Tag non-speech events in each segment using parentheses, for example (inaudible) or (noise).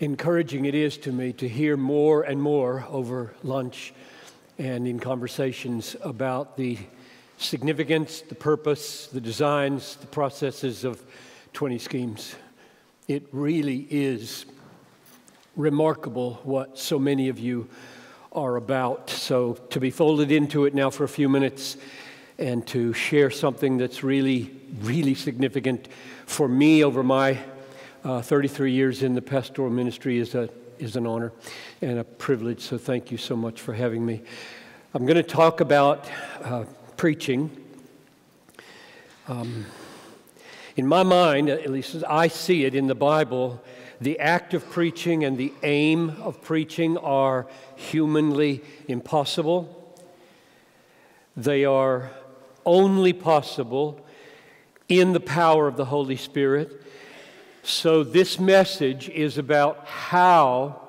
encouraging it is to me to hear more and more over lunch and in conversations about the significance, the purpose, the designs, the processes of 20 schemes. It really is remarkable what so many of you are about. So, to be folded into it now for a few minutes and to share something that's really, really significant for me over my uh, 33 years in the pastoral ministry is, a, is an honor and a privilege. So thank you so much for having me. I'm going to talk about uh, preaching. Um, in my mind, at least as I see it in the Bible, the act of preaching and the aim of preaching are humanly impossible. They are only possible in the power of the Holy Spirit so, this message is about how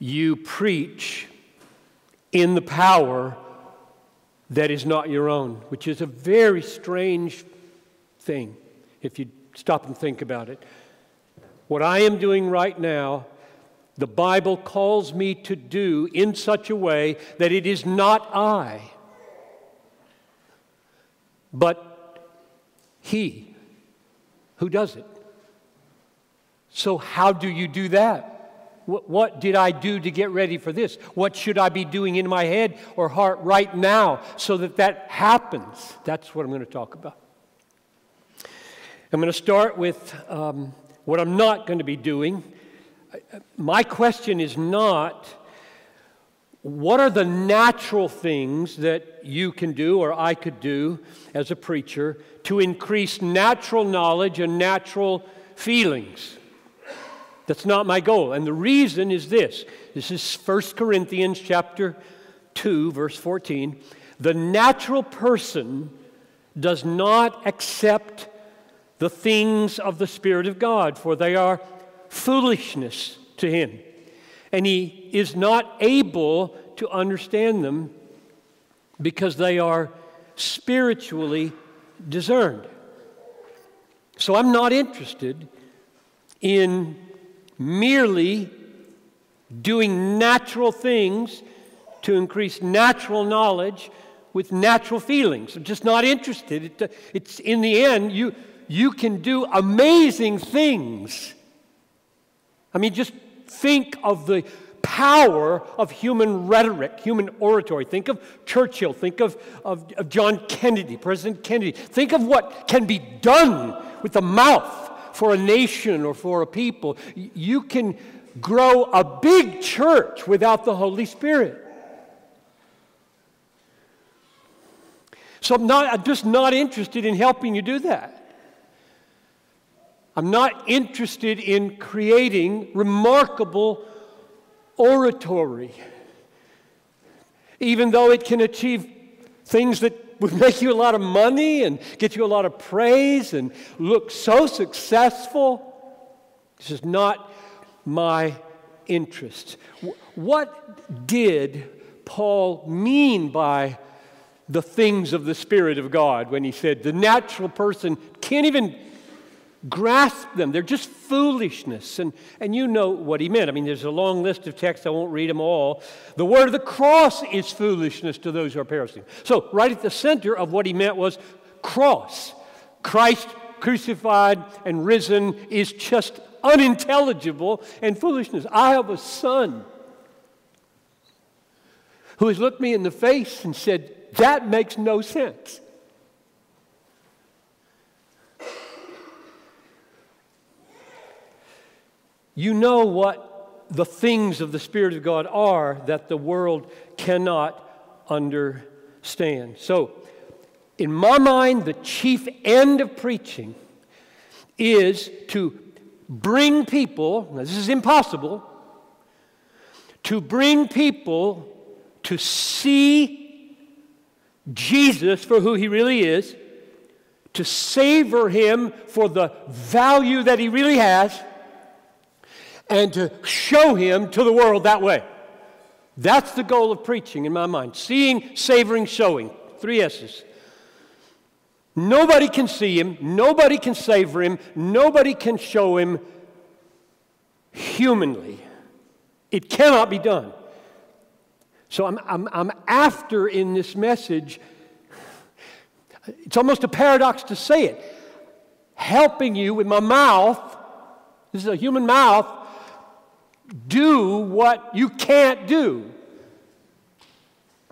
you preach in the power that is not your own, which is a very strange thing if you stop and think about it. What I am doing right now, the Bible calls me to do in such a way that it is not I, but He who does it. So, how do you do that? What, did I do to get ready for this? What should I be doing in my head or heart right now so that that happens? That's what I'm going to talk about. I'm going to start with um, what I'm not going to be doing. My question is not what are the natural things that you can do or I could do as a preacher to increase natural knowledge and natural feelings? That's not my goal. And the reason is this. This is 1 Corinthians chapter 2 verse 14. The natural person does not accept the things of the spirit of God for they are foolishness to him. And he is not able to understand them because they are spiritually discerned. So I'm not interested in merely doing natural things to increase natural knowledge with natural feelings. I'm just not interested. It, it's in the end, you, you can do amazing things. I mean, just think of the power of human rhetoric, human oratory. Think of Churchill. Think of, of, of John Kennedy, President Kennedy. Think of what can be done with the mouth for a nation or for a people. You can grow a big church without the Holy Spirit. So I'm, not, I'm just not interested in helping you do that. I'm not interested in creating remarkable oratory, even though it can achieve things that would make you a lot of money and get you a lot of praise and look so successful. This is not my interest. What did Paul mean by the things of the Spirit of God when he said the natural person can't even grasp them. They're just foolishness. And, and you know what he meant. I mean, there's a long list of texts. I won't read them all. The word of the cross is foolishness to those who are perishing. So, right at the center of what he meant was cross. Christ crucified and risen is just unintelligible and foolishness. I have a son who has looked me in the face and said, That makes no sense. You know what the things of the Spirit of God are that the world cannot understand. So, in my mind, the chief end of preaching is to bring people, this is impossible, to bring people to see Jesus for who he really is, to savor him for the value that he really has and to show him to the world that way. That's the goal of preaching in my mind. Seeing, savoring, showing. Three S's. Nobody can see him, nobody can savor him, nobody can show him humanly. It cannot be done. So I'm, I'm, I'm after in this message, it's almost a paradox to say it, helping you with my mouth, this is a human mouth, do what you can't do.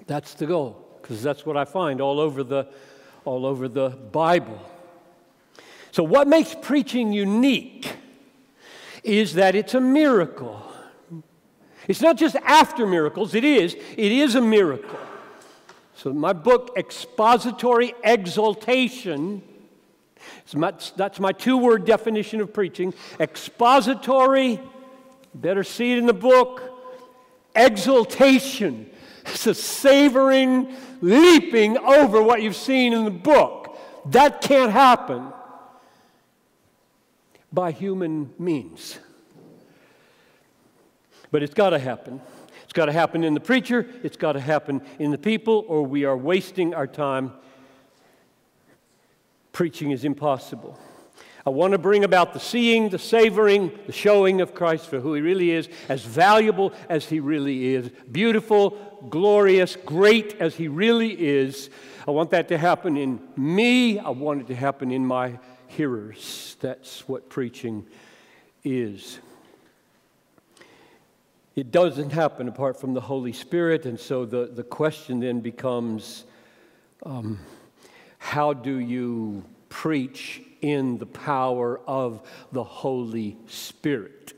That's the goal, because that's what I find all over the, all over the Bible. So, what makes preaching unique is that it's a miracle. It's not just after miracles, it is. It is a miracle. So, my book, Expository Exultation, that's my two word definition of preaching. Expository, better see it in the book, exultation. It's a savoring, leaping over what you've seen in the book. That can't happen by human means. But it's got to happen. It's got to happen in the preacher, it's got to happen in the people, or we are wasting our time. Preaching is impossible. I want to bring about the seeing, the savoring, the showing of Christ for who he really is, as valuable as he really is, beautiful, glorious, great as he really is. I want that to happen in me. I want it to happen in my hearers. That's what preaching is. It doesn't happen apart from the Holy Spirit, and so the, the question then becomes um, how do you preach in the power of the Holy Spirit?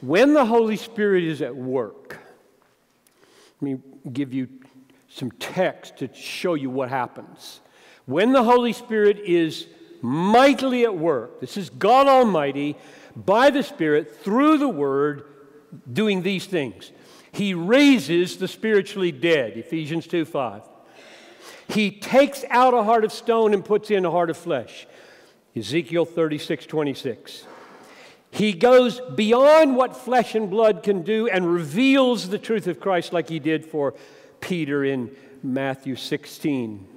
When the Holy Spirit is at work, let me give you some text to show you what happens. When the Holy Spirit is mightily at work, this is God Almighty by the Spirit through the Word doing these things. He raises the spiritually dead, Ephesians 2 5. He takes out a heart of stone and puts in a heart of flesh, Ezekiel 36 26. He goes beyond what flesh and blood can do and reveals the truth of Christ like he did for Peter in Matthew 16.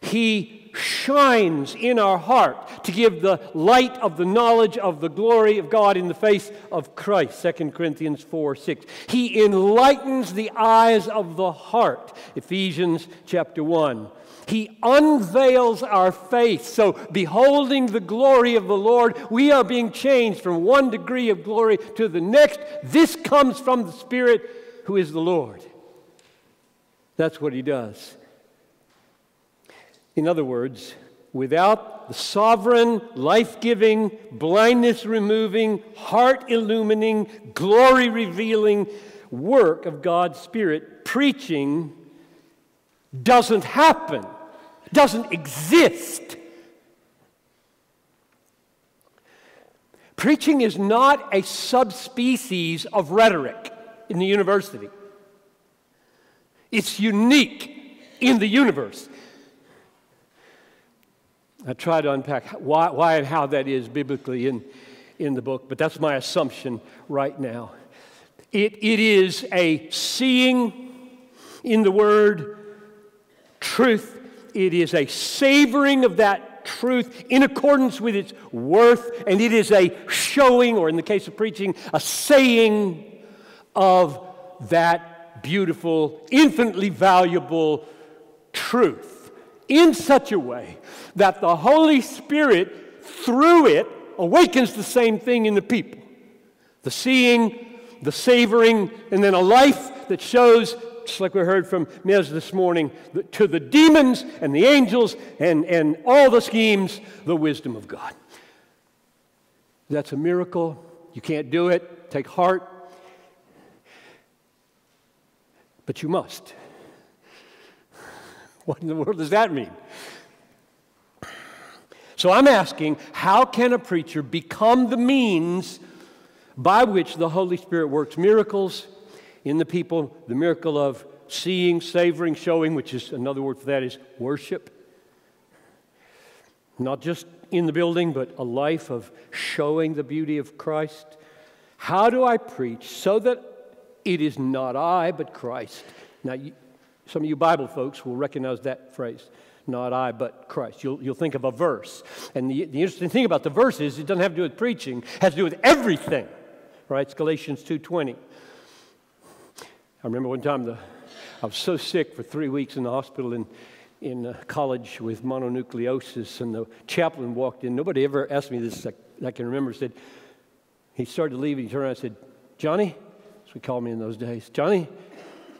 He shines in our heart to give the light of the knowledge of the glory of God in the face of Christ. 2 Corinthians 4 6. He enlightens the eyes of the heart. Ephesians chapter 1. He unveils our faith. So, beholding the glory of the Lord, we are being changed from one degree of glory to the next. This comes from the Spirit who is the Lord. That's what He does. In other words, without the sovereign, life giving, blindness removing, heart illumining, glory revealing work of God's Spirit, preaching doesn't happen, doesn't exist. Preaching is not a subspecies of rhetoric in the university. It's unique in the universe. I try to unpack why, why and how that is biblically in, in the book, but that's my assumption right now. It, it is a seeing in the word truth, it is a savoring of that truth in accordance with its worth, and it is a showing, or in the case of preaching, a saying of that beautiful, infinitely valuable truth in such a way that the Holy Spirit, through it, awakens the same thing in the people the seeing, the savoring, and then a life that shows, just like we heard from Mez this morning, to the demons and the angels and, and all the schemes, the wisdom of God. That's a miracle. You can't do it. Take heart. But you must. (laughs) What in the world does that mean? So I'm asking, how can a preacher become the means by which the Holy Spirit works miracles in the people, the miracle of seeing, savoring, showing, which is another word for that is worship. Not just in the building, but a life of showing the beauty of Christ. How do I preach so that it is not I, but Christ? Now, you, some of you Bible folks will recognize that phrase. Not I, but Christ. You'll, you'll think of a verse. And the, the interesting thing about the verse is it doesn't have to do with preaching, it has to do with everything. Right? It's Galatians 2.20. I remember one time the, I was so sick for three weeks in the hospital in, in uh, college with mononucleosis, and the chaplain walked in. Nobody ever asked me this, I, I can remember, said, he started to leave, he turned around and said, Johnny, as we called me in those days, Johnny,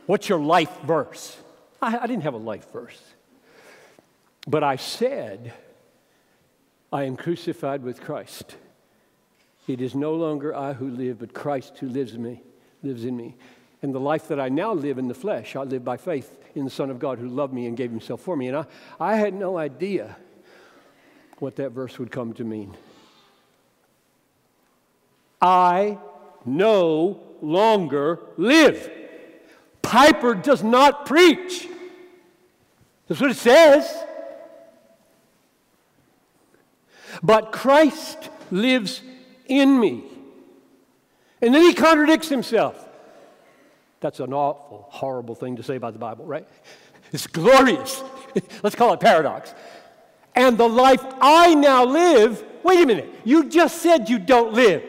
what's your life verse? I, I didn't have a life verse. But I said, I am crucified with Christ. It is no longer I who live, but Christ who lives in me, lives in me. And the life that I now live in the flesh, I live by faith in the Son of God who loved me and gave himself for me. And I, I had no idea what that verse would come to mean. I no longer live. Piper does not preach. That's what it says. But Christ lives in me. And then he contradicts himself. That's an awful, horrible thing to say about the Bible, right? It's glorious. (laughs) Let's call it paradox. And the life I now live, wait a minute, you just said you don't live.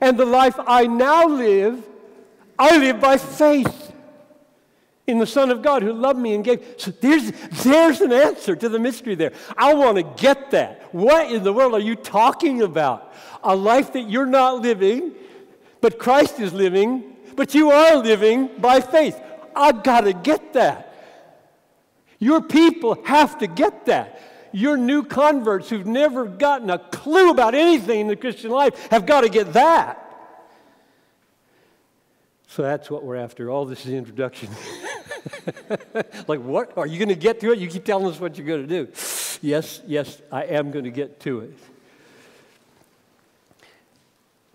And the life I now live, I live by faith in the Son of God who loved me and gave. So there's, there's an answer to the mystery there. I want to get that. What in the world are you talking about? A life that you're not living, but Christ is living, but you are living by faith. I've got to get that. Your people have to get that. Your new converts who've never gotten a clue about anything in the Christian life have got to get that. So that's what we're after. All this is introduction. (laughs) (laughs) like, what? Are you going to get to it? You keep telling us what you're going to do. Yes, yes, I am going to get to it.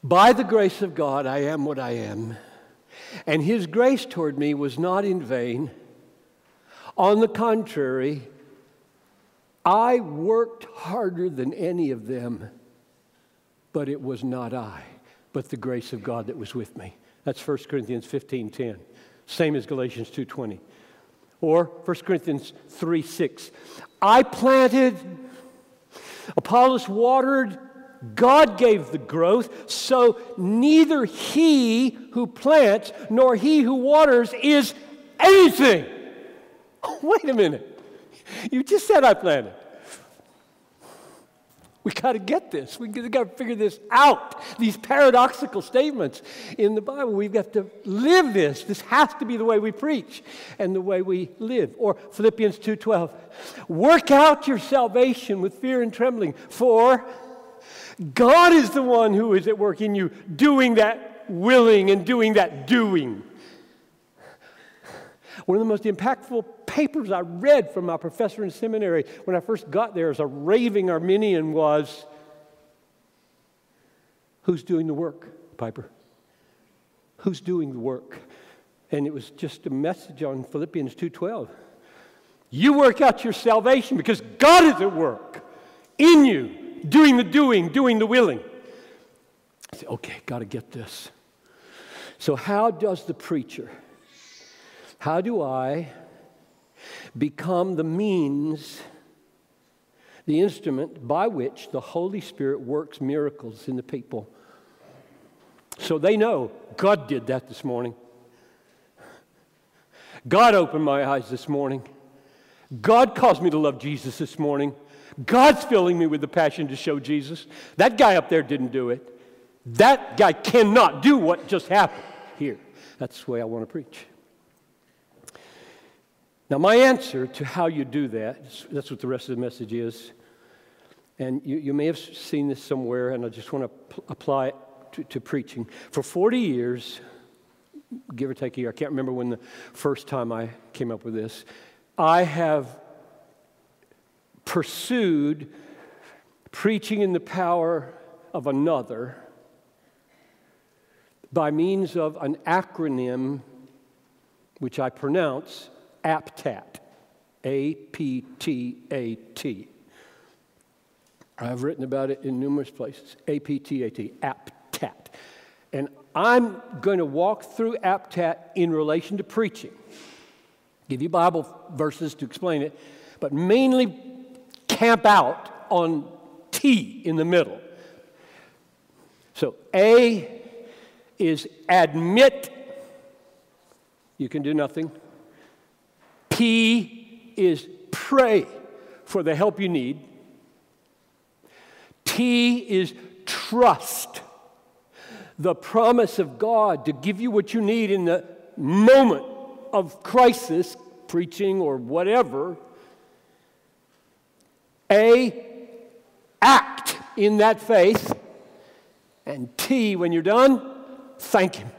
By the grace of God, I am what I am. And His grace toward me was not in vain. On the contrary, I worked harder than any of them, but it was not I, but the grace of God that was with me. That's 1 Corinthians 15:10. Same as Galatians 2:20. Or 1 Corinthians 3 6. I planted, Apollos watered, God gave the growth, so neither he who plants nor he who waters is anything. (laughs) Wait a minute. You just said I planted. We got to get this. We got to figure this out. These paradoxical statements in the Bible, we've got to live this. This has to be the way we preach and the way we live. Or Philippians 2:12. Work out your salvation with fear and trembling, for God is the one who is at work in you, doing that willing and doing that doing. One of the most impactful papers I read from my professor in seminary when I first got there as a raving Arminian was Who's doing the work, Piper? Who's doing the work? And it was just a message on Philippians 2:12. You work out your salvation because God is at work in you, doing the doing, doing the willing. I said, okay, got to get this. So, how does the preacher how do I become the means, the instrument by which the Holy Spirit works miracles in the people? So they know God did that this morning. God opened my eyes this morning. God caused me to love Jesus this morning. God's filling me with the passion to show Jesus. That guy up there didn't do it. That guy cannot do what just happened here. That's the way I want to preach. Now, my answer to how you do that, that's what the rest of the message is. And you, you may have seen this somewhere, and I just want to apply it to, to preaching. For 40 years, give or take a year, I can't remember when the first time I came up with this, I have pursued preaching in the power of another by means of an acronym which I pronounce APTAT. A P T A T. I've written about it in numerous places. A P T A T, APTAT. And I'm going to walk through APTAT in relation to preaching. give you Bible verses to explain it, but mainly camp out on T in the middle. So A is admit you can do nothing. P is pray for the help you need. T is trust the promise of God to give you what you need in the moment of crisis, preaching or whatever. A, act in that faith. And T, when you're done, thank Him.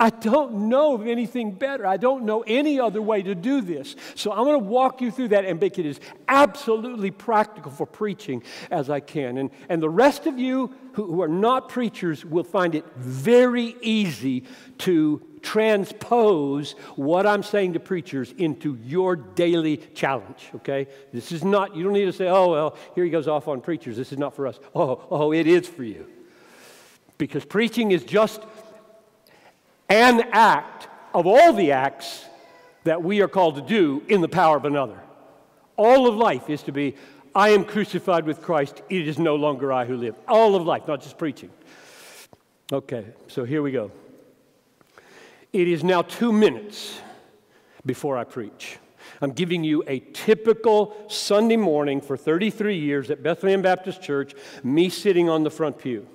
I don't know of anything better. I don't know any other way to do this. So I'm going to walk you through that and make it as absolutely practical for preaching as I can. And, and the rest of you who, who are not preachers will find it very easy to transpose what I'm saying to preachers into your daily challenge, okay? This is not, you don't need to say, oh, well, here he goes off on preachers. This is not for us. Oh, oh, it is for you. Because preaching is just an act of all the acts that we are called to do in the power of another. All of life is to be, I am crucified with Christ, it is no longer I who live. All of life, not just preaching. Okay, so here we go. It is now two minutes before I preach. I'm giving you a typical Sunday morning for 33 years at Bethlehem Baptist Church, me sitting on the front pew.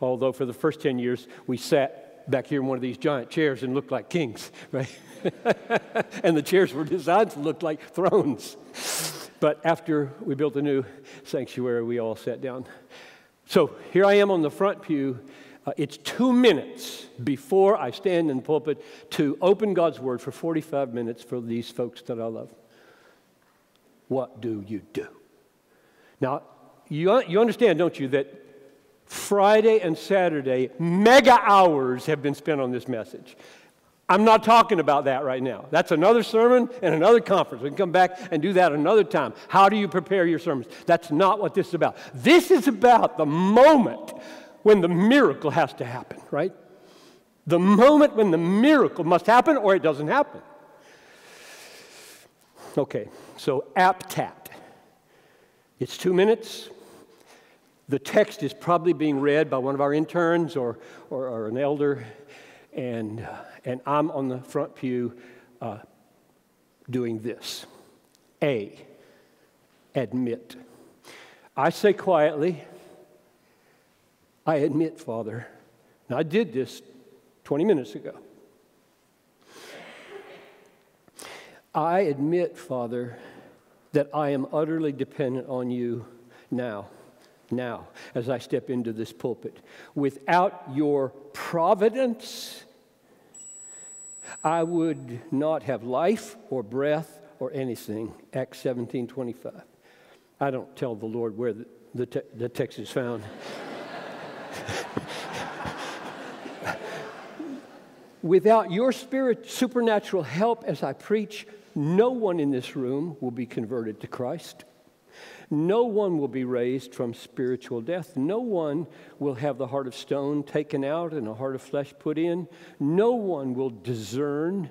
Although for the first 10 years, we sat back here in one of these giant chairs and looked like kings, (laughs) right? (laughs) and the chairs were designed to look like thrones. But after we built a new sanctuary, we all sat down. So here I am on the front pew. Uh, it's two minutes before I stand in the pulpit to open God's Word for 45 minutes for these folks that I love. What do you do? Now, you, you understand, don't you, that Friday and Saturday, mega hours have been spent on this message. I'm not talking about that right now. That's another sermon and another conference. We can come back and do that another time. How do you prepare your sermons? That's not what this is about. This is about the moment when the miracle has to happen, right? The moment when the miracle must happen or it doesn't happen. Okay, so APTAT. It's two minutes, the text is probably being read by one of our interns or, or, or an elder, and, uh, and I'm on the front pew uh, doing this. A, admit. I say quietly, I admit, Father, and I did this 20 minutes ago. I admit, Father, that I am utterly dependent on you now now as I step into this pulpit. Without your providence, I would not have life or breath or anything. Acts 17 25. I don't tell the Lord where the, the, te- the text is found. (laughs) Without your spirit, supernatural help as I preach, no one in this room will be converted to Christ. No one will be raised from spiritual death. No one will have the heart of stone taken out and a heart of flesh put in. No one will discern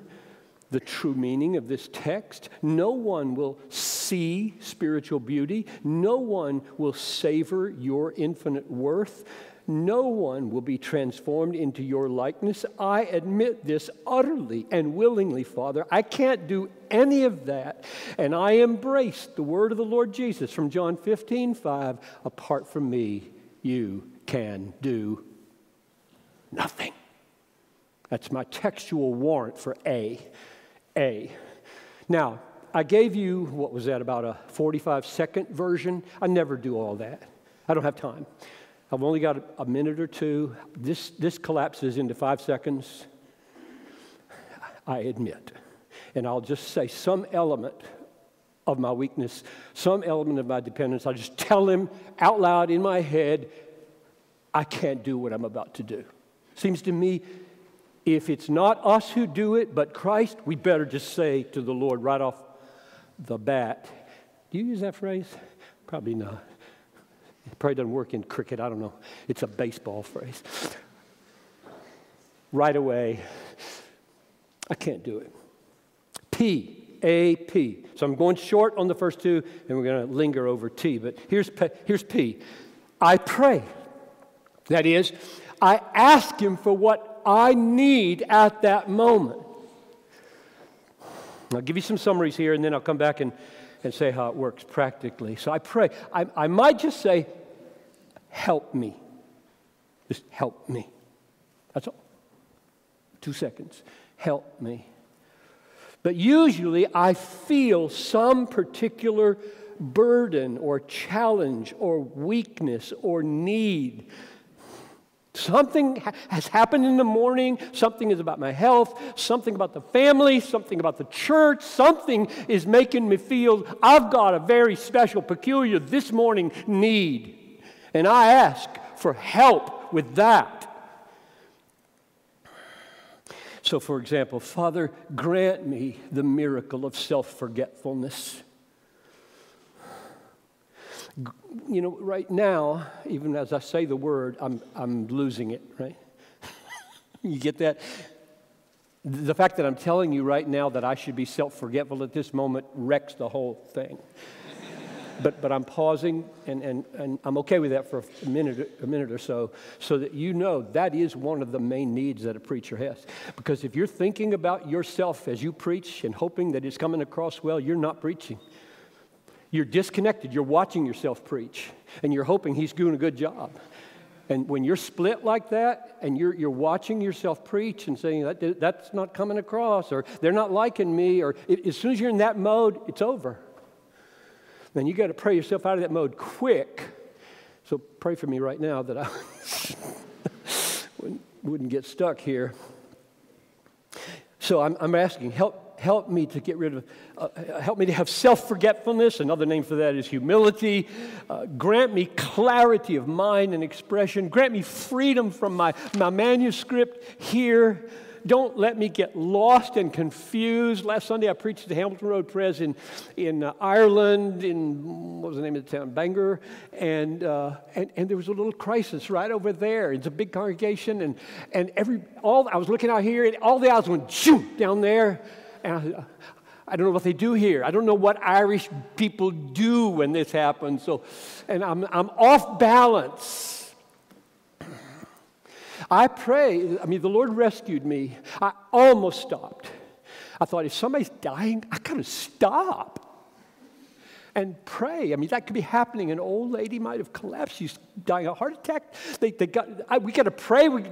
the true meaning of this text. No one will see spiritual beauty. No one will savor your infinite worth. No one will be transformed into your likeness. I admit this utterly and willingly, Father. I can't do any of that. And I embrace the word of the Lord Jesus from John 15 5. Apart from me, you can do nothing. That's my textual warrant for A. A. Now, I gave you, what was that, about a 45 second version? I never do all that. I don't have time. I've only got a minute or two. This, this collapses into five seconds. I admit. And I'll just say some element of my weakness, some element of my dependence. I just tell him out loud in my head, I can't do what I'm about to do. Seems to me, if it's not us who do it, but Christ, we better just say to the Lord right off the bat. Do you use that phrase? Probably not. Probably doesn't work in cricket. I don't know. It's a baseball phrase. Right away, I can't do it. P, A, P. So I'm going short on the first two, and we're going to linger over T. But here's, P, here's P. I pray. That is, I ask Him for what I need at that moment. I'll give you some summaries here, and then I'll come back and, and say how it works practically. So I pray. I, I might just say, help me. Just help me. That's all. Two seconds. Help me. But usually I feel some particular burden or challenge or weakness or need Something has happened in the morning. Something is about my health. Something about the family. Something about the church. Something is making me feel I've got a very special, peculiar, this morning need. And I ask for help with that. So, for example, Father, grant me the miracle of self forgetfulness you know, right now, even as I say the word, I'm, I'm losing it, right? (laughs) you get that? The fact that I'm telling you right now that I should be self forgetful at this moment wrecks the whole thing. But, but I'm pausing, and, and, and I'm okay with that for a minute, a minute or so, so that you know that is one of the main needs that a preacher has. Because if you're thinking about yourself as you preach and hoping that it's coming across well, you're not preaching. You're disconnected. You're watching yourself preach, and you're hoping he's doing a good job. And when you're split like that, and you're, you're watching yourself preach and saying, that, that's not coming across, or they're not liking me, or it, as soon as you're in that mode, it's over. Then you got to pray yourself out of that mode quick. So pray for me right now that I (laughs) wouldn't, get stuck here. So I'm, I'm asking, help, help me to get rid of, uh, help me to have self forgetfulness. Another name for that is humility. Uh, grant me clarity of mind and expression. Grant me freedom from my, my manuscript here. Don't let me get lost and confused. Last Sunday I preached at the Hamilton Road Pres in, in uh, Ireland, in what was the name of the town? Bangor. And, uh, and, and there was a little crisis right over there. It's a big congregation. And, and every, all, I was looking out here, and all the eyes went shoot down there. And I, I don't know what they do here. I don't know what Irish people do when this happens. So, and I'm, I'm off balance. I pray, I mean, the Lord rescued me. I almost stopped. I thought, if somebody's dying, I gotta stop and pray. I mean, that could be happening. An old lady might have collapsed. She's dying of a heart attack. They, they got, I, we got to pray. We,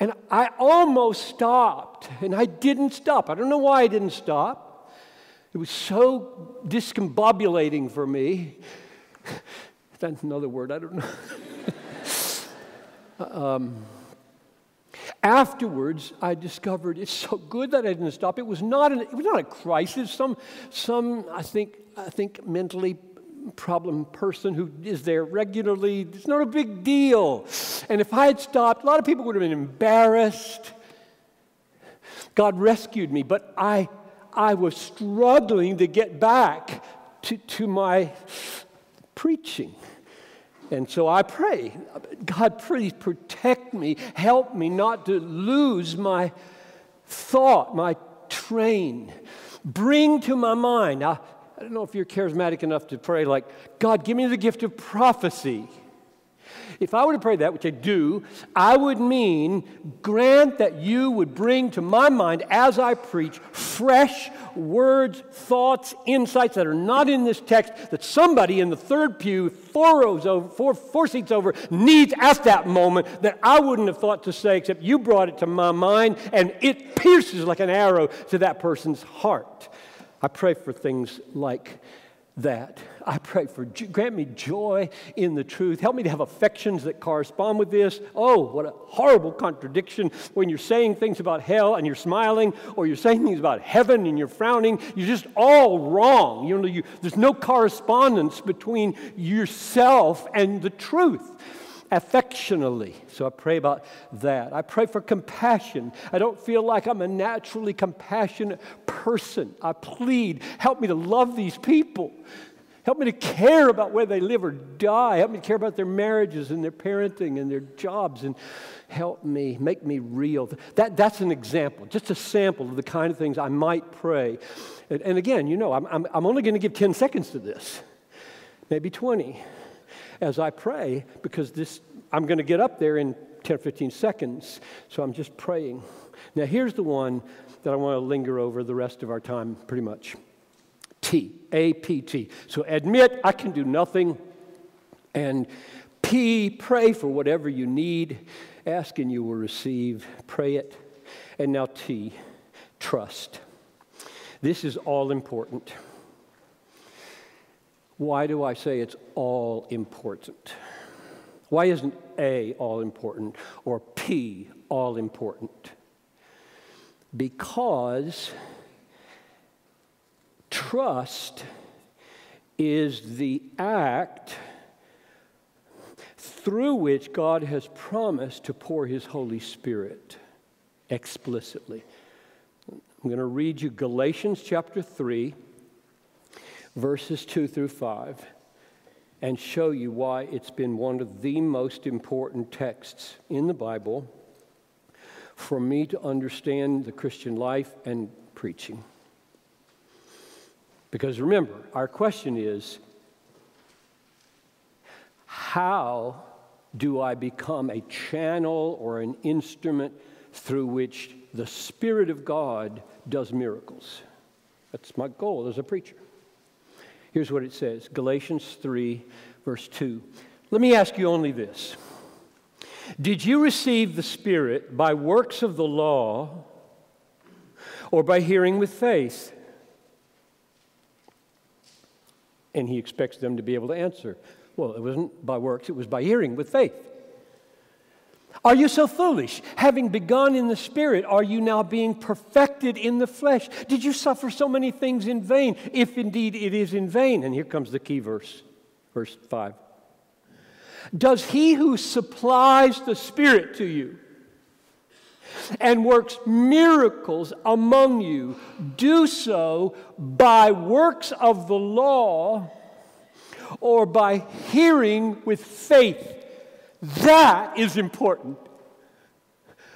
and I almost stopped, and I didn't stop. I don't know why I didn't stop. It was so discombobulating for me. (laughs) That's another word, I don't know. (laughs) um, afterwards, I discovered it's so good that I didn't stop. It was not, an, it was not a crisis. Some, some I, think, I think mentally problem person who is there regularly. It's not a big deal. And if I had stopped, a lot of people would have been embarrassed. God rescued me, but I, I was struggling to get back to, to my preaching. And so I pray, God, please protect me, help me not to lose my thought, my train. Bring to my mind. I, I don't know if you're charismatic enough to pray, like, God, give me the gift of prophecy. If I were to pray that, which I do, I would mean, grant that you would bring to my mind as I preach fresh words, thoughts, insights that are not in this text that somebody in the third pew, four rows over, four, four seats over, needs at that moment that I wouldn't have thought to say, except you brought it to my mind and it pierces like an arrow to that person's heart. I pray for things like that. I pray for, grant me joy in the truth. Help me to have affections that correspond with this. Oh, what a horrible contradiction when you're saying things about hell and you're smiling, or you're saying things about heaven and you're frowning. You're just all wrong. You know, you, there's no correspondence between yourself and the truth affectionately. So I pray about that. I pray for compassion. I don't feel like I'm a naturally compassionate person. I plead, help me to love these people. Help me to care about where they live or die. Help me to care about their marriages and their parenting and their jobs. And help me, make me real. That, that's an example, just a sample of the kind of things I might pray. And, and again, you know, I'm, I'm, I'm only going to give 10 seconds to this, maybe 20, as I pray, because this, I'm going to get up there in 10 or 15 seconds. So I'm just praying. Now, here's the one that I want to linger over the rest of our time pretty much. T, A P T. So admit I can do nothing. And P, pray for whatever you need. Ask and you will receive. Pray it. And now T, trust. This is all important. Why do I say it's all important? Why isn't A all important or P all important? Because Trust is the act through which God has promised to pour His Holy Spirit explicitly. I'm going to read you Galatians chapter 3, verses 2 through 5, and show you why it's been one of the most important texts in the Bible for me to understand the Christian life and preaching. Because remember, our question is how do I become a channel or an instrument through which the Spirit of God does miracles? That's my goal as a preacher. Here's what it says Galatians 3, verse 2. Let me ask you only this Did you receive the Spirit by works of the law or by hearing with faith? And he expects them to be able to answer. Well, it wasn't by works, it was by hearing with faith. Are you so foolish? Having begun in the Spirit, are you now being perfected in the flesh? Did you suffer so many things in vain, if indeed it is in vain? And here comes the key verse, verse 5. Does he who supplies the Spirit to you and works miracles among you, do so by works of the law or by hearing with faith. That is important.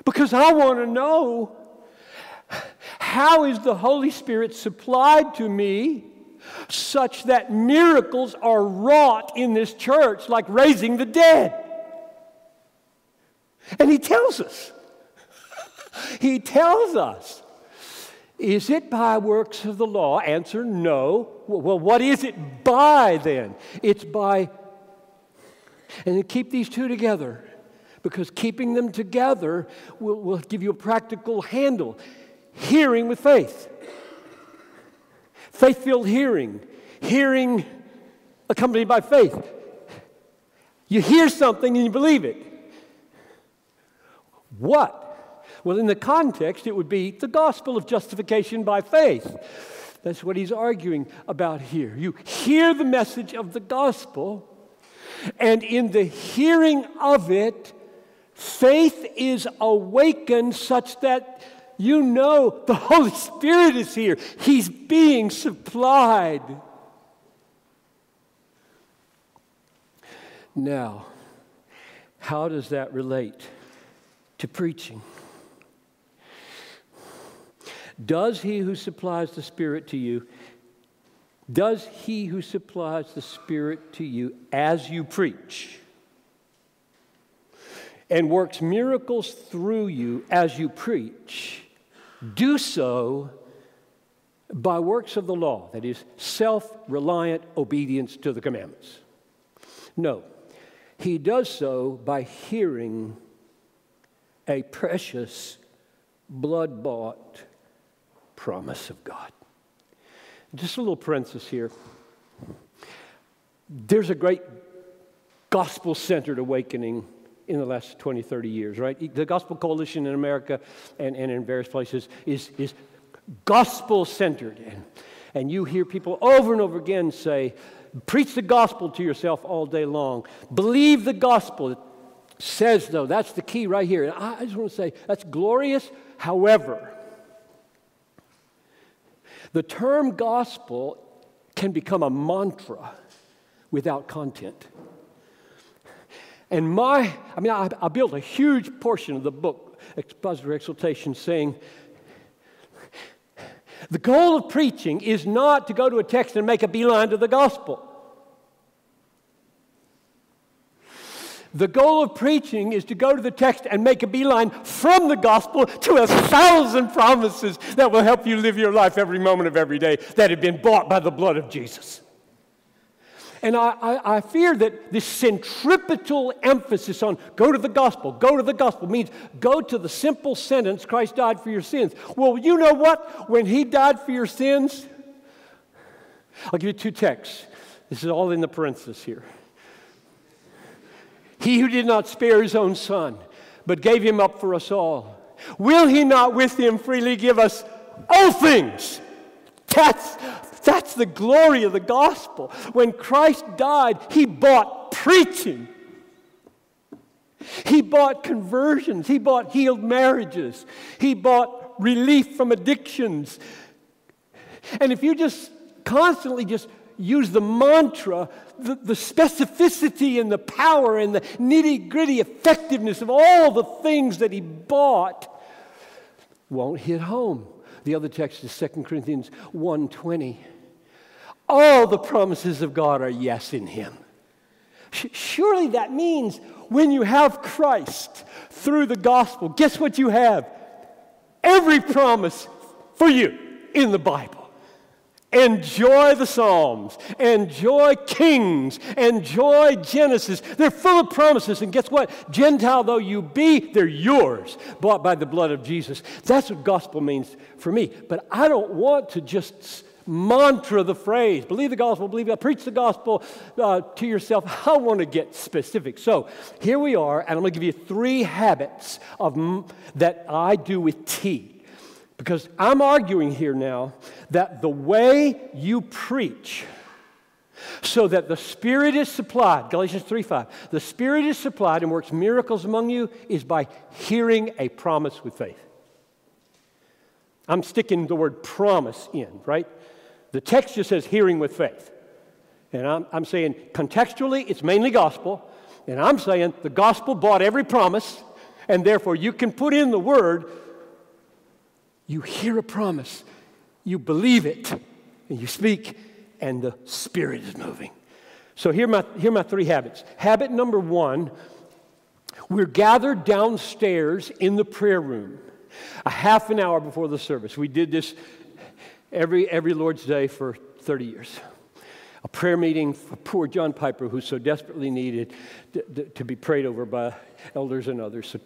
Because I want to know how is the Holy Spirit supplied to me such that miracles are wrought in this church, like raising the dead? And he tells us. (laughs) He tells us. Is it by works of the law? Answer no. Well, what is it by then? It's by, and keep these two together because keeping them together will, will give you a practical handle. Hearing with faith, faith filled hearing, hearing accompanied by faith. You hear something and you believe it. What? Well, in the context, it would be the gospel of justification by faith. That's what he's arguing about here. You hear the message of the gospel, and in the hearing of it, faith is awakened such that you know the Holy Spirit is here. He's being supplied. Now, how does that relate to preaching? Does he who supplies the Spirit to you, does he who supplies the Spirit to you as you preach and works miracles through you as you preach, do so by works of the law, that is, self reliant obedience to the commandments? No, he does so by hearing a precious, blood bought promise of God. Just a little parenthesis here. There's a great gospel centered awakening in the last 20, 30 years, right? The Gospel Coalition in America and, and in various places is, is gospel centered. And, and you hear people over and over again say, Preach the gospel to yourself all day long. Believe the gospel. Says, though, that's the key right here. And I just want to say, that's glorious. However, the term gospel can become a mantra without content. And my, I mean, I, I built a huge portion of the book, Expository Exultation, saying the goal of preaching is not to go to a text and make a beeline to the gospel. The goal of preaching is to go to the text and make a beeline from the gospel to a thousand promises that will help you live your life every moment of every day that have been bought by the blood of Jesus. And I, I, I, fear that this centripetal emphasis on go to the gospel, go to the gospel means go to the simple sentence Christ died for your sins. Well, you know what? When he died for your sins, I'll give you two texts. This is all in the parenthesis here. He who did not spare his own son, but gave him up for us all, will he not with him freely give us all things? That's, that's the glory of the gospel. When Christ died, he bought preaching. He bought conversions. He bought healed marriages. He bought relief from addictions. And if you just constantly just use the mantra, the, the specificity and the power and the nitty gritty effectiveness of all the things that he bought won't hit home. The other text is 2 Corinthians 1:20. All the promises of God are yes in him. Surely that means when you have Christ through the gospel, guess what you have? Every promise for you in the Bible. Enjoy the Psalms, enjoy Kings, enjoy Genesis. They're full of promises, and guess what? Gentile though you be, they're yours, bought by the blood of Jesus. That's what gospel means for me. But I don't want to just mantra the phrase believe the gospel, believe it, preach the gospel uh, to yourself. I want to get specific. So here we are, and I'm going to give you three habits of, that I do with T. Because I'm arguing here now that the way you preach, so that the Spirit is supplied, Galatians 3 5, the Spirit is supplied and works miracles among you is by hearing a promise with faith. I'm sticking the word promise in, right? The text just says hearing with faith. And I'm, I'm saying contextually, it's mainly gospel. And I'm saying the gospel bought every promise, and therefore you can put in the word you hear a promise, you believe it, and you speak, and the Spirit is moving. So here are my, here are my three habits. Habit number one we're gathered downstairs in the prayer room a half an hour before the service. We did this every, every Lord's Day for 30 years. A prayer meeting for poor John Piper, who so desperately needed to, to be prayed over by elders and others. So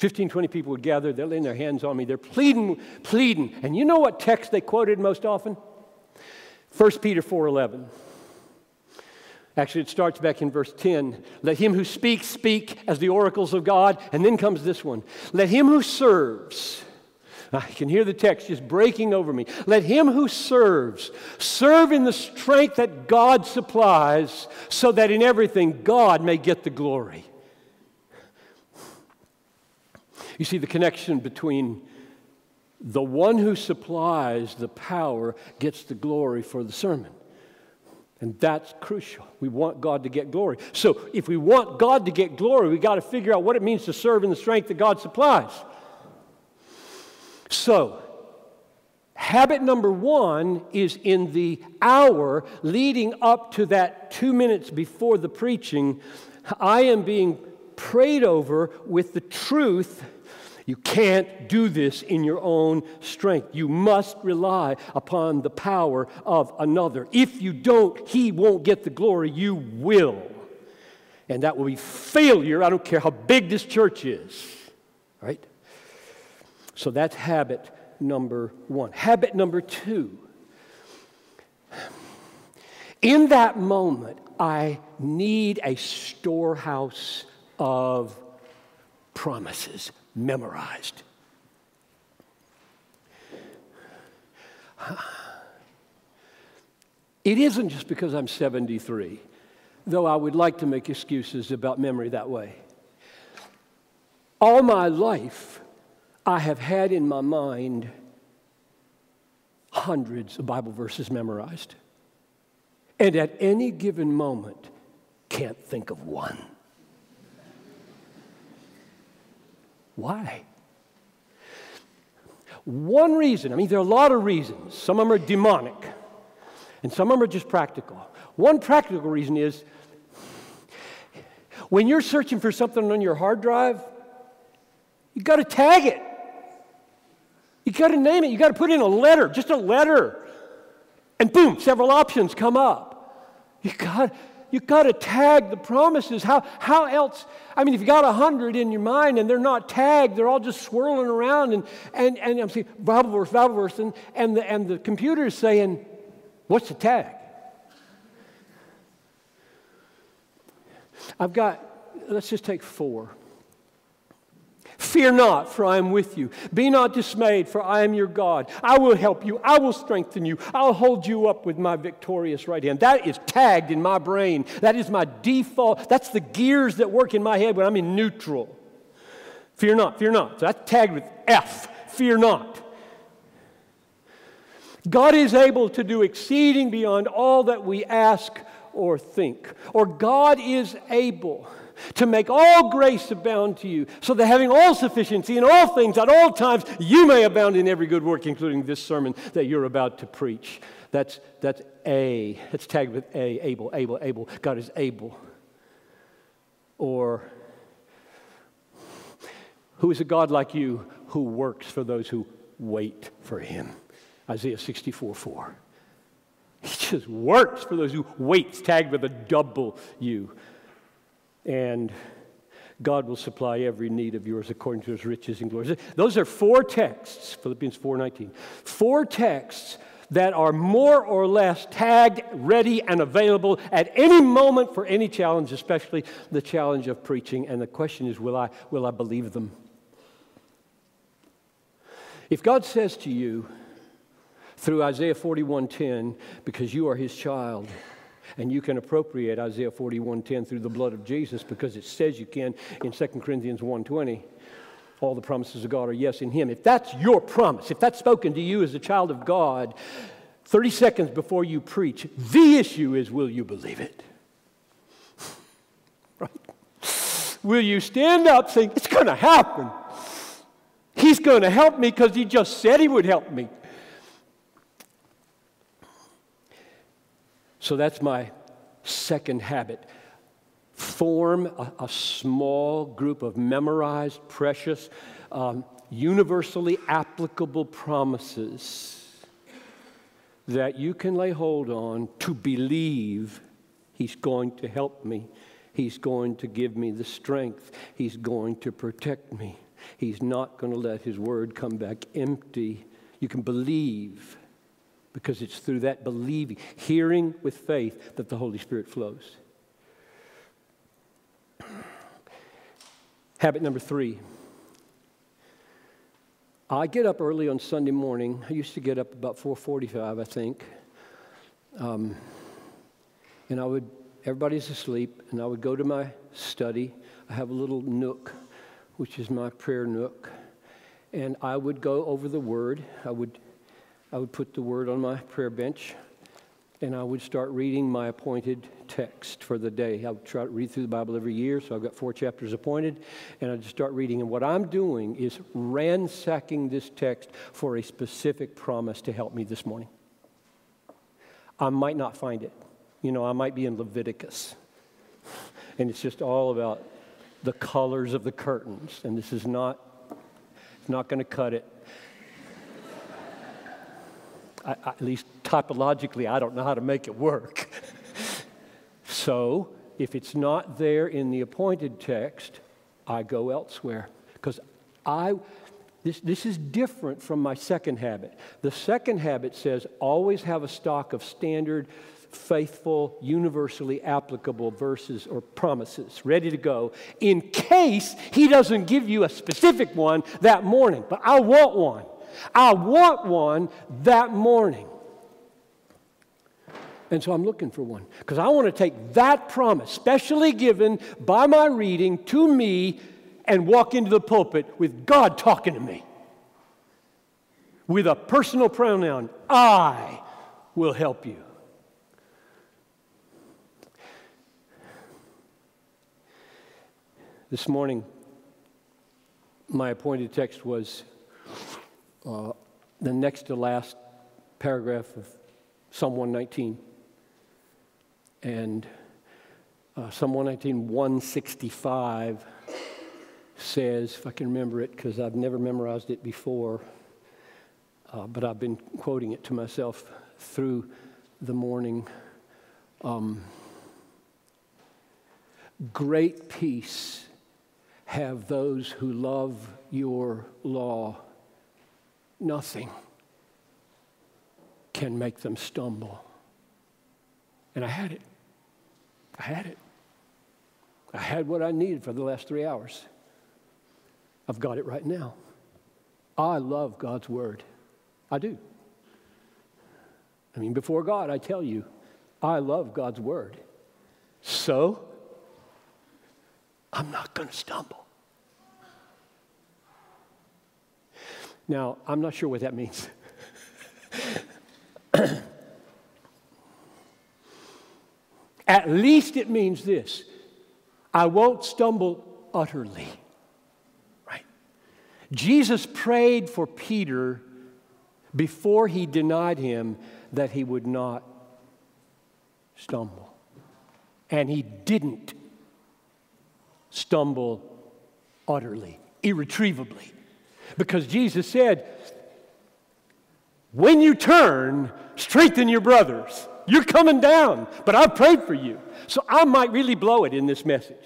15, 20 people would gather. They're laying their hands on me. They're pleading, pleading. And you know what text they quoted most often? 1 Peter 4.11. Actually, it starts back in verse 10. Let him who speaks speak as the oracles of God. And then comes this one. Let him who serves. I can hear the text just breaking over me. Let him who serves serve in the strength that God supplies, so that in everything God may get the glory. You see the connection between the one who supplies the power gets the glory for the sermon. And that's crucial. We want God to get glory. So if we want God to get glory, we got to figure out what it means to serve in the strength that God supplies. So, habit number one is in the hour leading up to that two minutes before the preaching, I am being prayed over with the truth you can't do this in your own strength. You must rely upon the power of another. If you don't, he won't get the glory, you will. And that will be failure. I don't care how big this church is. Right? So that's habit number one. Habit number two. In that moment, I need a storehouse of promises memorized. It isn't just because I'm 73, though I would like to make excuses about memory that way. All my life, I have had in my mind hundreds of Bible verses memorized. and at any given moment can't think of one. Why? One reason, I mean, there are a lot of reasons. Some of them are demonic, and some of them are just practical. One practical reason is when you're searching for something on your hard drive, you got to tag it. You got to name it. You got to put in a letter, just a letter. And boom, several options come up. You got you got to tag the promises. How, how else? I mean, if you got a hundred in your mind and they're not tagged, they're all just swirling around, and, and, and I'm saying Bible verse, Bible verse, and, and, the, and the computer is saying, What's the tag? I've got, let's just take four. Fear not, for I am with you. Be not dismayed, for I am your God. I will help you. I will strengthen you. I'll hold you up with my victorious right hand. That is tagged in my brain. That is my default. That's the gears that work in my head when I'm in neutral. Fear not, fear not. So that's tagged with F. Fear not. God is able to do exceeding beyond all that we ask or think. Or God is able to make all grace abound to you, so that having all sufficiency in all things at all times, you may abound in every good work, including this sermon that you're about to preach. That's, that's A. It's tagged with A. Able, able, able. God is able. Or, who is a God like you who works for those who wait for him? Isaiah 64 4. He just works for those who wait, tagged with a double U and God will supply every need of yours according to his riches and glory. Those are four texts, Philippians 4:19. Four texts that are more or less tagged, ready, and available at any moment for any challenge, especially the challenge of preaching. And the question is, will I, will I believe them? If God says to you through Isaiah 41:10, because you are his child, and you can appropriate Isaiah 41:10 through the blood of Jesus because it says you can in 2 Corinthians 1:20. All the promises of God are yes in him. If that's your promise, if that's spoken to you as a child of God, 30 seconds before you preach, the issue is will you believe it? (laughs) right? Will you stand up saying, It's going to happen? He's going to help me because he just said he would help me. So that's my second habit. Form a, a small group of memorized, precious, um, universally applicable promises that you can lay hold on to believe He's going to help me. He's going to give me the strength. He's going to protect me. He's not going to let His word come back empty. You can believe because it's through that believing, hearing with faith, that the Holy Spirit flows. (clears throat) Habit number three. I get up early on Sunday morning. I used to get up about 4:45, I think, um, and I would. Everybody's asleep, and I would go to my study. I have a little nook, which is my prayer nook, and I would go over the Word. I would I would put the word on my prayer bench and I would start reading my appointed text for the day. I would try to read through the Bible every year, so I've got four chapters appointed, and I'd start reading. And what I'm doing is ransacking this text for a specific promise to help me this morning. I might not find it. You know, I might be in Leviticus, and it's just all about the colors of the curtains, and this is not, it's not going to cut it. I, at least typologically, I don't know how to make it work. (laughs) so, if it's not there in the appointed text, I go elsewhere. Because I, this, this is different from my second habit. The second habit says always have a stock of standard, faithful, universally applicable verses or promises ready to go in case he doesn't give you a specific one that morning. But I want one. I want one that morning. And so I'm looking for one because I want to take that promise, specially given by my reading to me, and walk into the pulpit with God talking to me with a personal pronoun I will help you. This morning, my appointed text was uh, the next to last paragraph of Psalm 119. And uh, Psalm 119, 165 says, if I can remember it, because I've never memorized it before, uh, but I've been quoting it to myself through the morning. Um, Great peace have those who love your law. Nothing can make them stumble. And I had it. I had it. I had what I needed for the last three hours. I've got it right now. I love God's word. I do. I mean, before God, I tell you, I love God's word. So, I'm not going to stumble. Now, I'm not sure what that means. (coughs) At least it means this I won't stumble utterly. Right? Jesus prayed for Peter before he denied him that he would not stumble. And he didn't stumble utterly, irretrievably. Because Jesus said, when you turn, strengthen your brothers. You're coming down, but I've prayed for you. So I might really blow it in this message.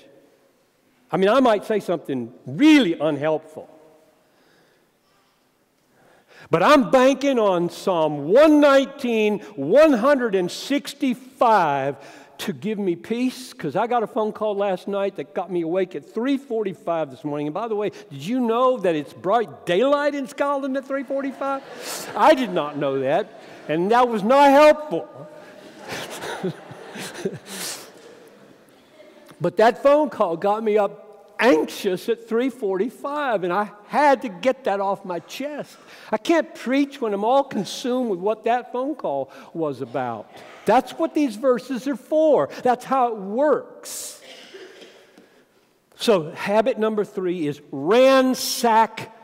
I mean, I might say something really unhelpful. But I'm banking on Psalm 119, 165 to give me peace because I got a phone call last night that got me awake at 3:45 this morning. And by the way, did you know that it's bright daylight in Scotland at 3:45? I did not know that, and that was not helpful. (laughs) but that phone call got me up anxious at 3:45 and I had to get that off my chest. I can't preach when I'm all consumed with what that phone call was about. That's what these verses are for. That's how it works. So, habit number 3 is ransack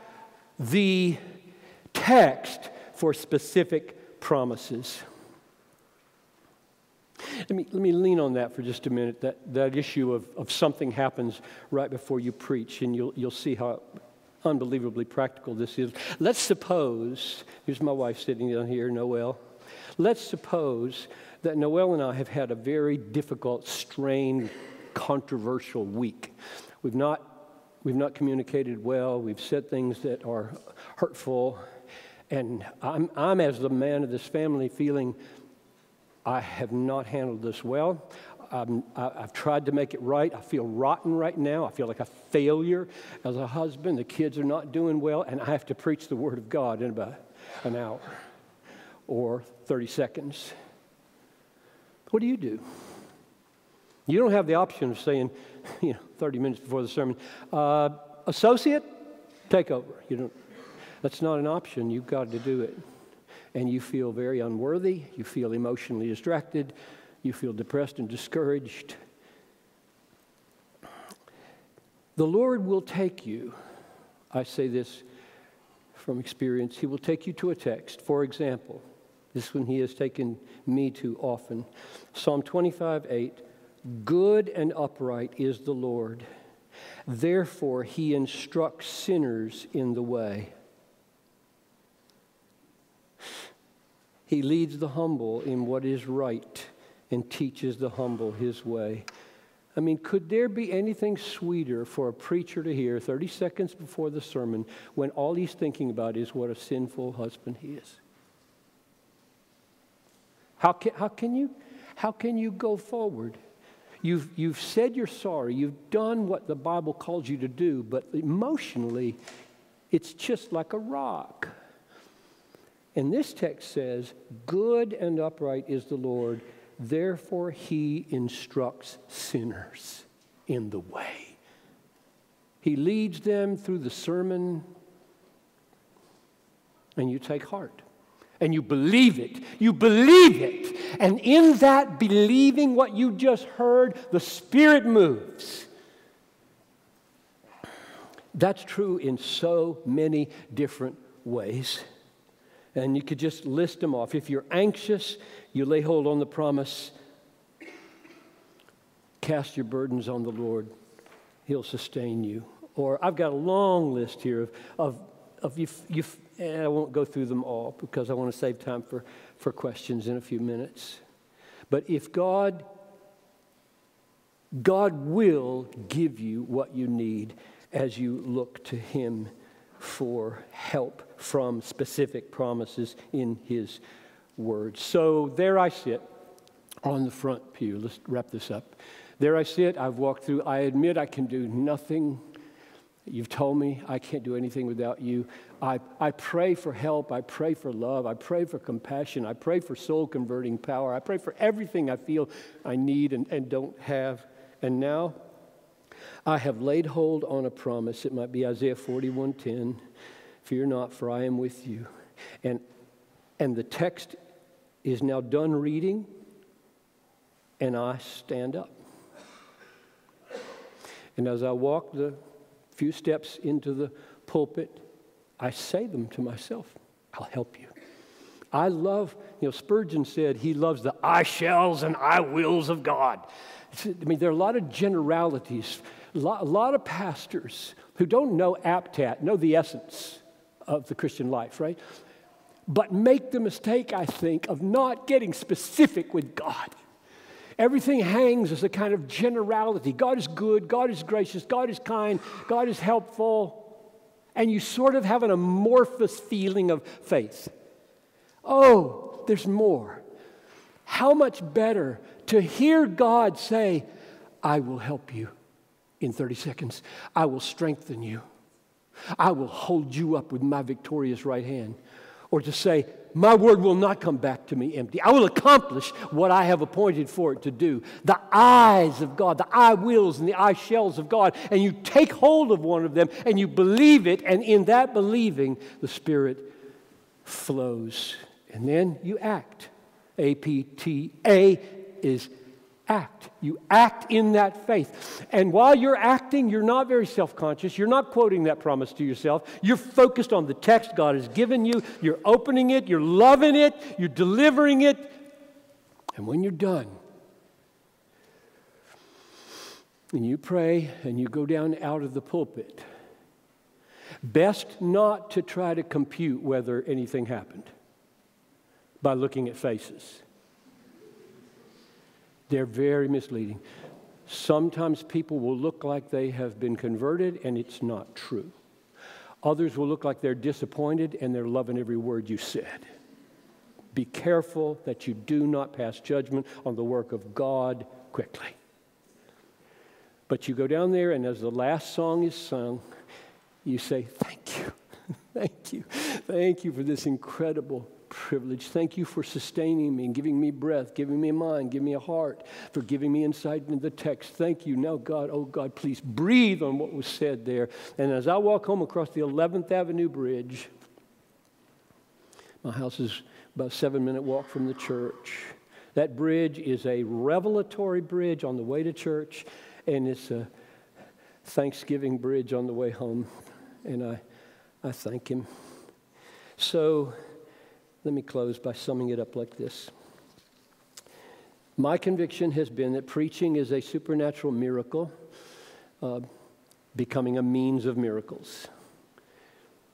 the text for specific promises. Let me, let me lean on that for just a minute, that, that issue of, of something happens right before you preach, and you'll, you'll see how unbelievably practical this is. Let's suppose, here's my wife sitting down here, Noel. Let's suppose that Noel and I have had a very difficult, strained, controversial week. We've not, we've not communicated well, we've said things that are hurtful, and I'm, I'm, as the man of this family, feeling I have not handled this well. Um, I, have tried to make it right. I feel rotten right now. I feel like a failure as a husband. The kids are not doing well, and I have to preach the Word of God in about an hour or 30 seconds. What do you do? You don't have the option of saying, (laughs) you know, 30 minutes before the sermon, uh, associate, take over. You don't, that's not an option. You've got to do it and you feel very unworthy, you feel emotionally distracted, you feel depressed and discouraged, the Lord will take you. I say this from experience. He will take you to a text. For example, this one he has taken me to often Psalm 25 8. Good and upright is the Lord. Therefore, he instructs sinners in the way. He leads the humble in what is right and teaches the humble his way. I mean, could there be anything sweeter for a preacher to hear 30 seconds before the sermon when all he's thinking about is what a sinful husband he is? How can, how can, you, how can you go forward? You've, you've said you're sorry, you've done what the Bible calls you to do, but emotionally, it's just like a rock. And this text says, Good and upright is the Lord, therefore he instructs sinners in the way. He leads them through the sermon, and you take heart. And you believe it. You believe it. And in that believing what you just heard, the Spirit moves. That's true in so many different ways. And you could just list them off. If you're anxious, you lay hold on the promise cast your burdens on the Lord, He'll sustain you. Or I've got a long list here of, of, of you, you, and I won't go through them all because I want to save time for, for questions in a few minutes. But if God, God will give you what you need as you look to Him for help from specific promises in His Word. So there I sit on the front pew. Let's wrap this up. There I sit. I've walked through. I admit I can do nothing. You've told me I can't do anything without you. I, I pray for help. I pray for love. I pray for compassion. I pray for soul converting power. I pray for everything I feel I need and, and don't have. And now I have laid hold on a promise. It might be Isaiah 41:10. Fear not, for I am with you. And, and the text is now done reading, and I stand up. And as I walk the few steps into the pulpit, I say them to myself I'll help you. I love, you know, Spurgeon said he loves the I shalls and I wills of God. I mean, there are a lot of generalities, a lot, a lot of pastors who don't know APTAT, know the essence of the Christian life, right? But make the mistake, I think, of not getting specific with God. Everything hangs as a kind of generality. God is good, God is gracious, God is kind, God is helpful. And you sort of have an amorphous feeling of faith. Oh, there's more. How much better to hear God say, I will help you in 30 seconds. I will strengthen you. I will hold you up with my victorious right hand. Or to say, My word will not come back to me empty. I will accomplish what I have appointed for it to do. The eyes of God, the I wills and the I shalls of God. And you take hold of one of them and you believe it, and in that believing, the Spirit flows. And then you act. A P T A is act. You act in that faith. And while you're acting, you're not very self conscious. You're not quoting that promise to yourself. You're focused on the text God has given you. You're opening it. You're loving it. You're delivering it. And when you're done, and you pray and you go down out of the pulpit, best not to try to compute whether anything happened by looking at faces. They're very misleading. Sometimes people will look like they have been converted, and it's not true. Others will look like they're disappointed and they're loving every word you said. Be careful that you do not pass judgment on the work of God quickly. But you go down there, and as the last song is sung, you say, Thank you. (laughs) Thank you. Thank you for this incredible privilege. Thank you for sustaining me and giving me breath, giving me a mind, giving me a heart, for giving me insight into the text. Thank you. Now, God, oh God, please breathe on what was said there. And as I walk home across the 11th Avenue Bridge, my house is about a seven minute walk from the church. That bridge is a revelatory bridge on the way to church, and it's a Thanksgiving bridge on the way home. And I, I thank Him. So, let me close by summing it up like this. My conviction has been that preaching is a supernatural miracle, uh, becoming a means of miracles.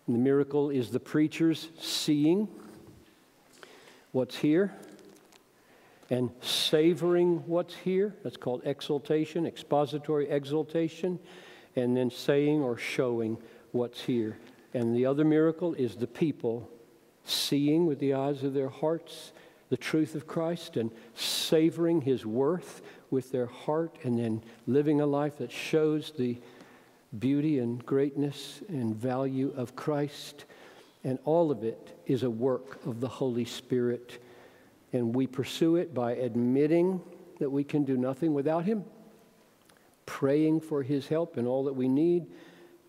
And the miracle is the preacher's seeing what's here and savoring what's here. That's called exultation, expository exultation, and then saying or showing what's here. And the other miracle is the people seeing with the eyes of their hearts the truth of Christ and savoring his worth with their heart and then living a life that shows the beauty and greatness and value of Christ. And all of it is a work of the Holy Spirit. And we pursue it by admitting that we can do nothing without him, praying for his help in all that we need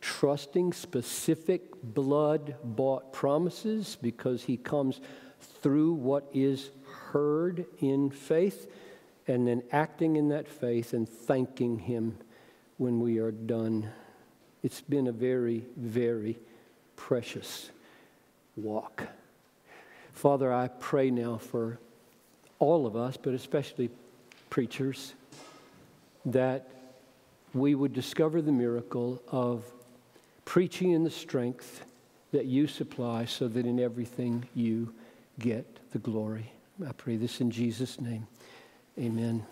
trusting specific blood bought promises because he comes through what is heard in faith, and then acting in that faith and thanking him when we are done. It's been a very, very precious walk. Father, I pray now for all of us, but especially preachers, that we would discover the miracle of preaching in the strength that you supply so that in everything you get the glory. I pray this in Jesus' name. Amen.